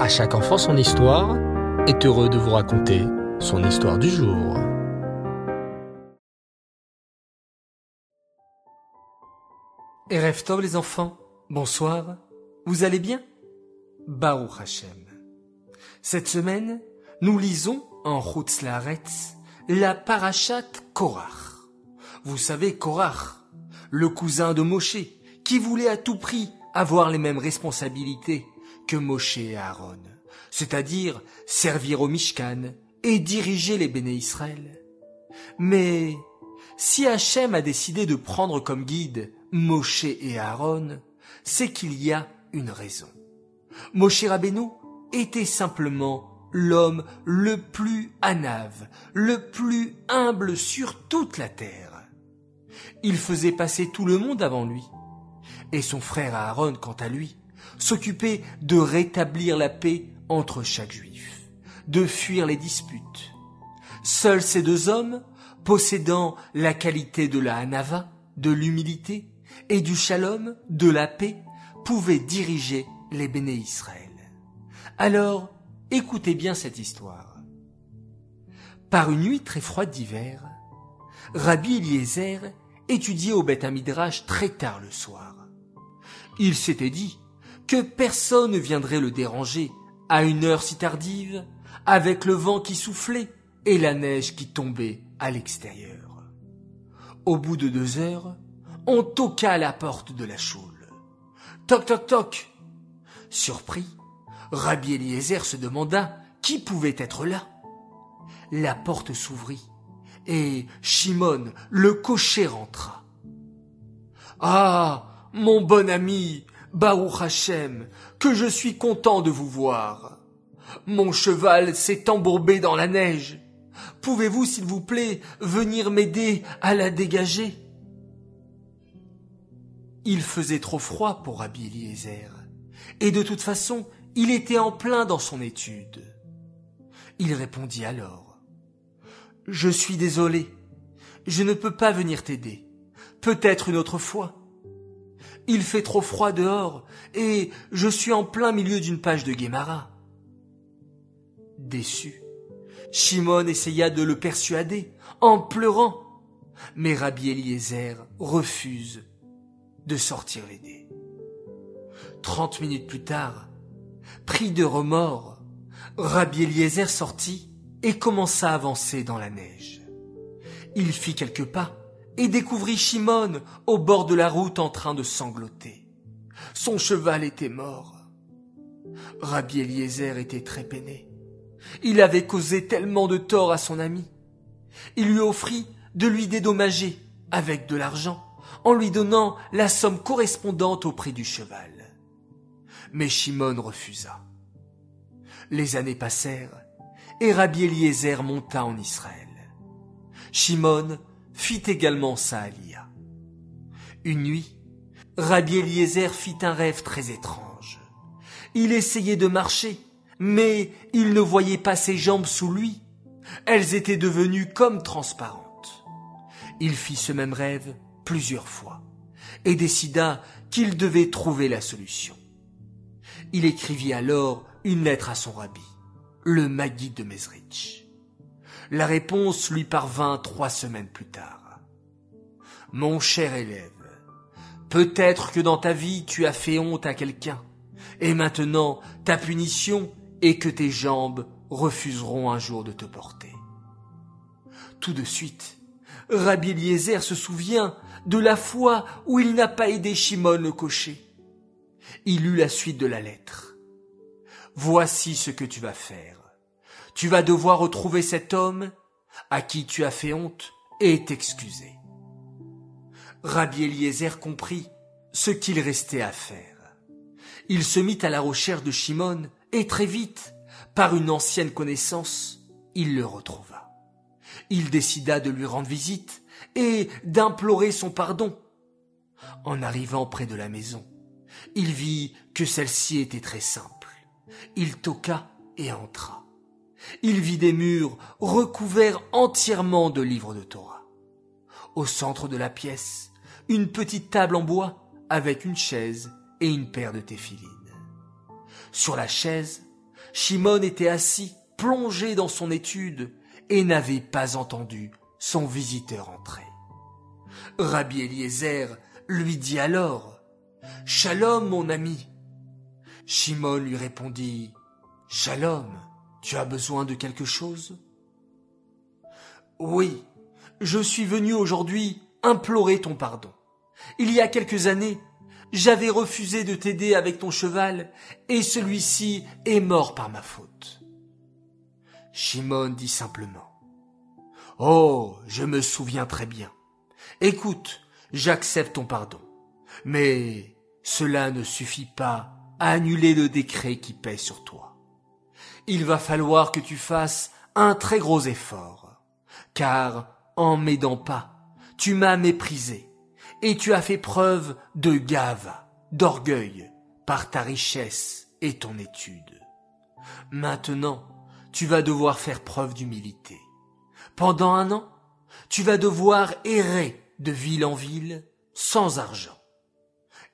À chaque enfant son histoire est heureux de vous raconter son histoire du jour. Erev Tov les enfants, bonsoir, vous allez bien? Baruch Hashem. Cette semaine, nous lisons en Chutz la parachat Korach. Vous savez Korach, le cousin de Moshe, qui voulait à tout prix avoir les mêmes responsabilités que Moshe et Aaron, c'est-à-dire servir au Mishkan et diriger les béné Israël. Mais si Hachem a décidé de prendre comme guide Moshe et Aaron, c'est qu'il y a une raison. Moshe Rabbeinu était simplement l'homme le plus anave, le plus humble sur toute la terre. Il faisait passer tout le monde avant lui. Et son frère Aaron, quant à lui, s'occupait de rétablir la paix entre chaque juif, de fuir les disputes. Seuls ces deux hommes, possédant la qualité de la hanava, de l'humilité, et du shalom, de la paix, pouvaient diriger les béné Israël. Alors, écoutez bien cette histoire. Par une nuit très froide d'hiver, Rabbi Eliezer étudiait au Beth Amidrash très tard le soir. Il s'était dit que personne ne viendrait le déranger à une heure si tardive, avec le vent qui soufflait et la neige qui tombait à l'extérieur. Au bout de deux heures, on toqua à la porte de la choule. Toc toc toc. Surpris, Rabbi Eliezer se demanda qui pouvait être là. La porte s'ouvrit et Shimon, le cocher, rentra. Ah, mon bon ami, Baruch Hashem, que je suis content de vous voir. Mon cheval s'est embourbé dans la neige. Pouvez-vous, s'il vous plaît, venir m'aider à la dégager? Il faisait trop froid pour Rabbi Eliezer, et de toute façon, il était en plein dans son étude. Il répondit alors Je suis désolé, je ne peux pas venir t'aider. Peut-être une autre fois. Il fait trop froid dehors et je suis en plein milieu d'une page de Guémara. Déçu, Shimon essaya de le persuader en pleurant, mais Rabbi Eliezer refuse de sortir l'aider. Trente minutes plus tard, pris de remords, Rabbi Eliezer sortit et commença à avancer dans la neige. Il fit quelques pas et découvrit Shimon au bord de la route en train de sangloter. Son cheval était mort. Rabbi Eliezer était très peiné. Il avait causé tellement de tort à son ami. Il lui offrit de lui dédommager avec de l'argent en lui donnant la somme correspondante au prix du cheval. Mais Shimon refusa. Les années passèrent et Rabbi Eliezer monta en Israël. Shimon fit également ça à Lia. Une nuit, Rabbi Eliezer fit un rêve très étrange. Il essayait de marcher, mais il ne voyait pas ses jambes sous lui. Elles étaient devenues comme transparentes. Il fit ce même rêve plusieurs fois et décida qu'il devait trouver la solution. Il écrivit alors une lettre à son rabbi, le Maguide de Mezrich. La réponse lui parvint trois semaines plus tard. Mon cher élève, peut-être que dans ta vie tu as fait honte à quelqu'un, et maintenant ta punition est que tes jambes refuseront un jour de te porter. Tout de suite, Rabbi Eliezer se souvient de la fois où il n'a pas aidé Shimon le cocher. Il lut la suite de la lettre. Voici ce que tu vas faire tu vas devoir retrouver cet homme à qui tu as fait honte et t'excuser. Rabbi Eliezer comprit ce qu'il restait à faire. Il se mit à la recherche de Shimon et très vite, par une ancienne connaissance, il le retrouva. Il décida de lui rendre visite et d'implorer son pardon. En arrivant près de la maison, il vit que celle-ci était très simple. Il toqua et entra il vit des murs recouverts entièrement de livres de Torah. Au centre de la pièce, une petite table en bois avec une chaise et une paire de téphilines. Sur la chaise, Shimon était assis, plongé dans son étude, et n'avait pas entendu son visiteur entrer. Rabbi Eliezer lui dit alors, Shalom, mon ami. Shimon lui répondit, Shalom, tu as besoin de quelque chose? Oui, je suis venu aujourd'hui implorer ton pardon. Il y a quelques années, j'avais refusé de t'aider avec ton cheval, et celui-ci est mort par ma faute. Shimon dit simplement. Oh, je me souviens très bien. Écoute, j'accepte ton pardon. Mais cela ne suffit pas à annuler le décret qui pèse sur toi. Il va falloir que tu fasses un très gros effort, car en m'aidant pas, tu m'as méprisé et tu as fait preuve de gave, d'orgueil, par ta richesse et ton étude. Maintenant, tu vas devoir faire preuve d'humilité. Pendant un an, tu vas devoir errer de ville en ville sans argent.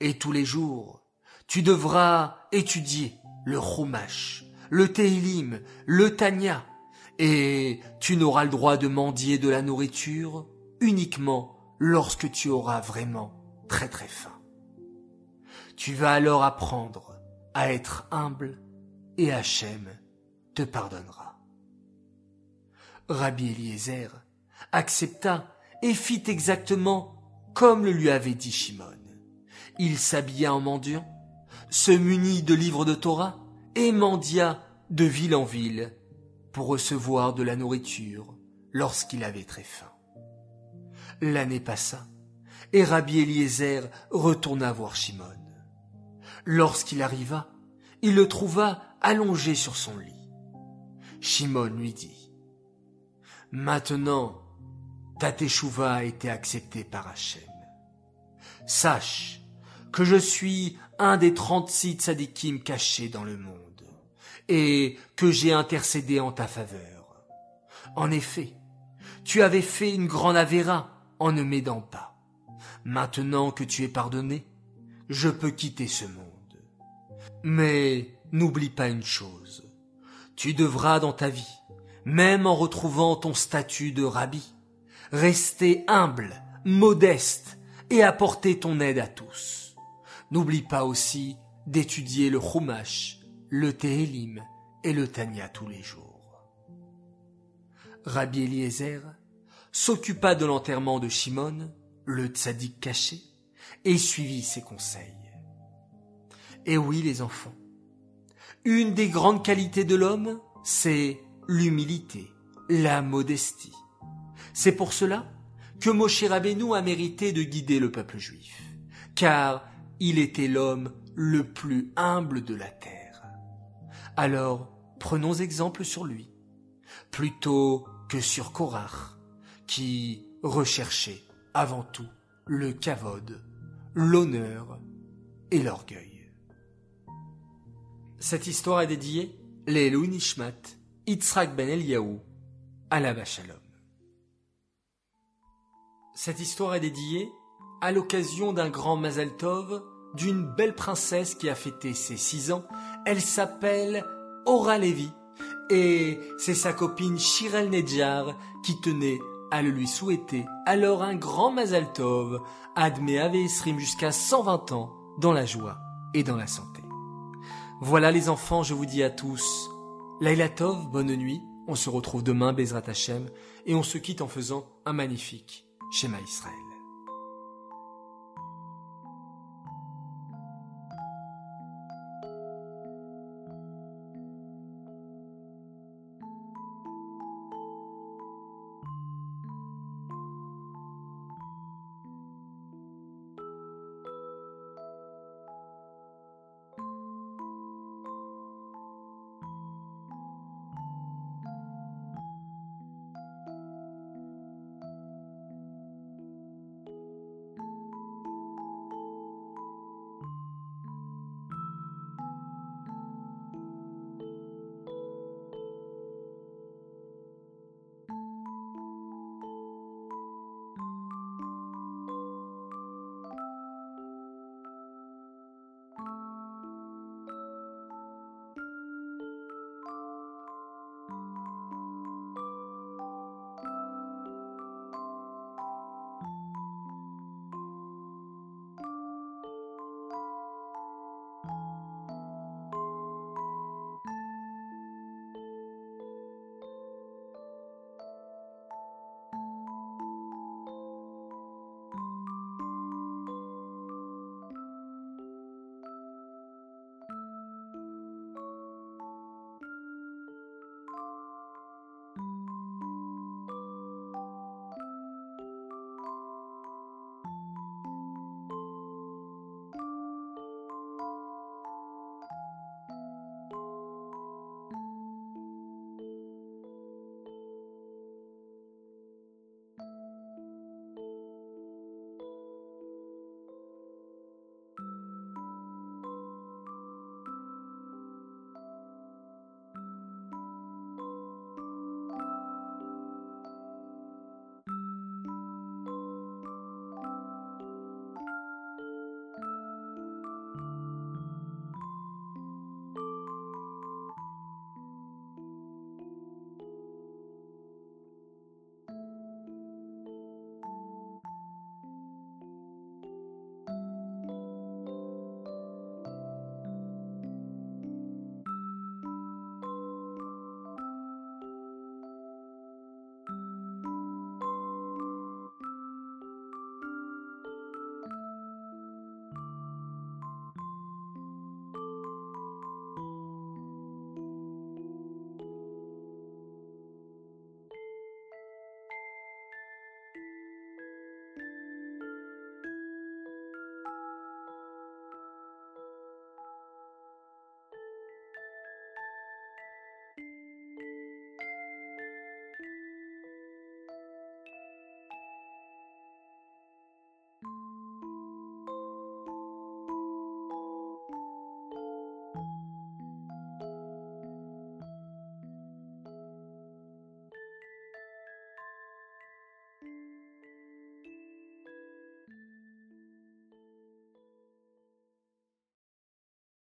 Et tous les jours, tu devras étudier le Chumash, le Teilim, le Tanya, et tu n'auras le droit de mendier de la nourriture uniquement lorsque tu auras vraiment très très faim. Tu vas alors apprendre à être humble et Hachem te pardonnera. Rabbi Eliezer accepta et fit exactement comme le lui avait dit Shimon. Il s'habilla en mendiant, se munit de livres de Torah et mendia de ville en ville pour recevoir de la nourriture lorsqu'il avait très faim. L'année passa, et Rabbi Eliezer retourna voir Shimon. Lorsqu'il arriva, il le trouva allongé sur son lit. Shimon lui dit, Maintenant, ta teshuva a été acceptée par Hachem. Sache que je suis un des trente-six tzadikim cachés dans le monde, et que j'ai intercédé en ta faveur. En effet, tu avais fait une grande avéra en ne m'aidant pas. Maintenant que tu es pardonné, je peux quitter ce monde. Mais n'oublie pas une chose. Tu devras dans ta vie, même en retrouvant ton statut de rabbi, rester humble, modeste et apporter ton aide à tous. N'oublie pas aussi d'étudier le Chumash, le Tehelim et le Tanya tous les jours. Rabbi Eliezer s'occupa de l'enterrement de Shimon, le tzaddik caché, et suivit ses conseils. Et oui, les enfants, une des grandes qualités de l'homme, c'est l'humilité, la modestie. C'est pour cela que Moshe Rabbeinu a mérité de guider le peuple juif, car il était l'homme le plus humble de la terre. Alors, prenons exemple sur lui, plutôt que sur Korach, qui recherchait avant tout le kavod, l'honneur et l'orgueil. Cette histoire est dédiée Léelou Nishmat, Yitzhak ben Eliyahu, la Shalom. Cette histoire est dédiée à l'occasion d'un grand Mazal Tov d'une belle princesse qui a fêté ses six ans. Elle s'appelle Ora et c'est sa copine Shirel Nedjar qui tenait à le lui souhaiter alors un grand Mazal Tov, Admet Esrim jusqu'à 120 ans, dans la joie et dans la santé. Voilà les enfants, je vous dis à tous, Laila Tov, bonne nuit, on se retrouve demain, Bezrat Hashem, et on se quitte en faisant un magnifique schéma Israël.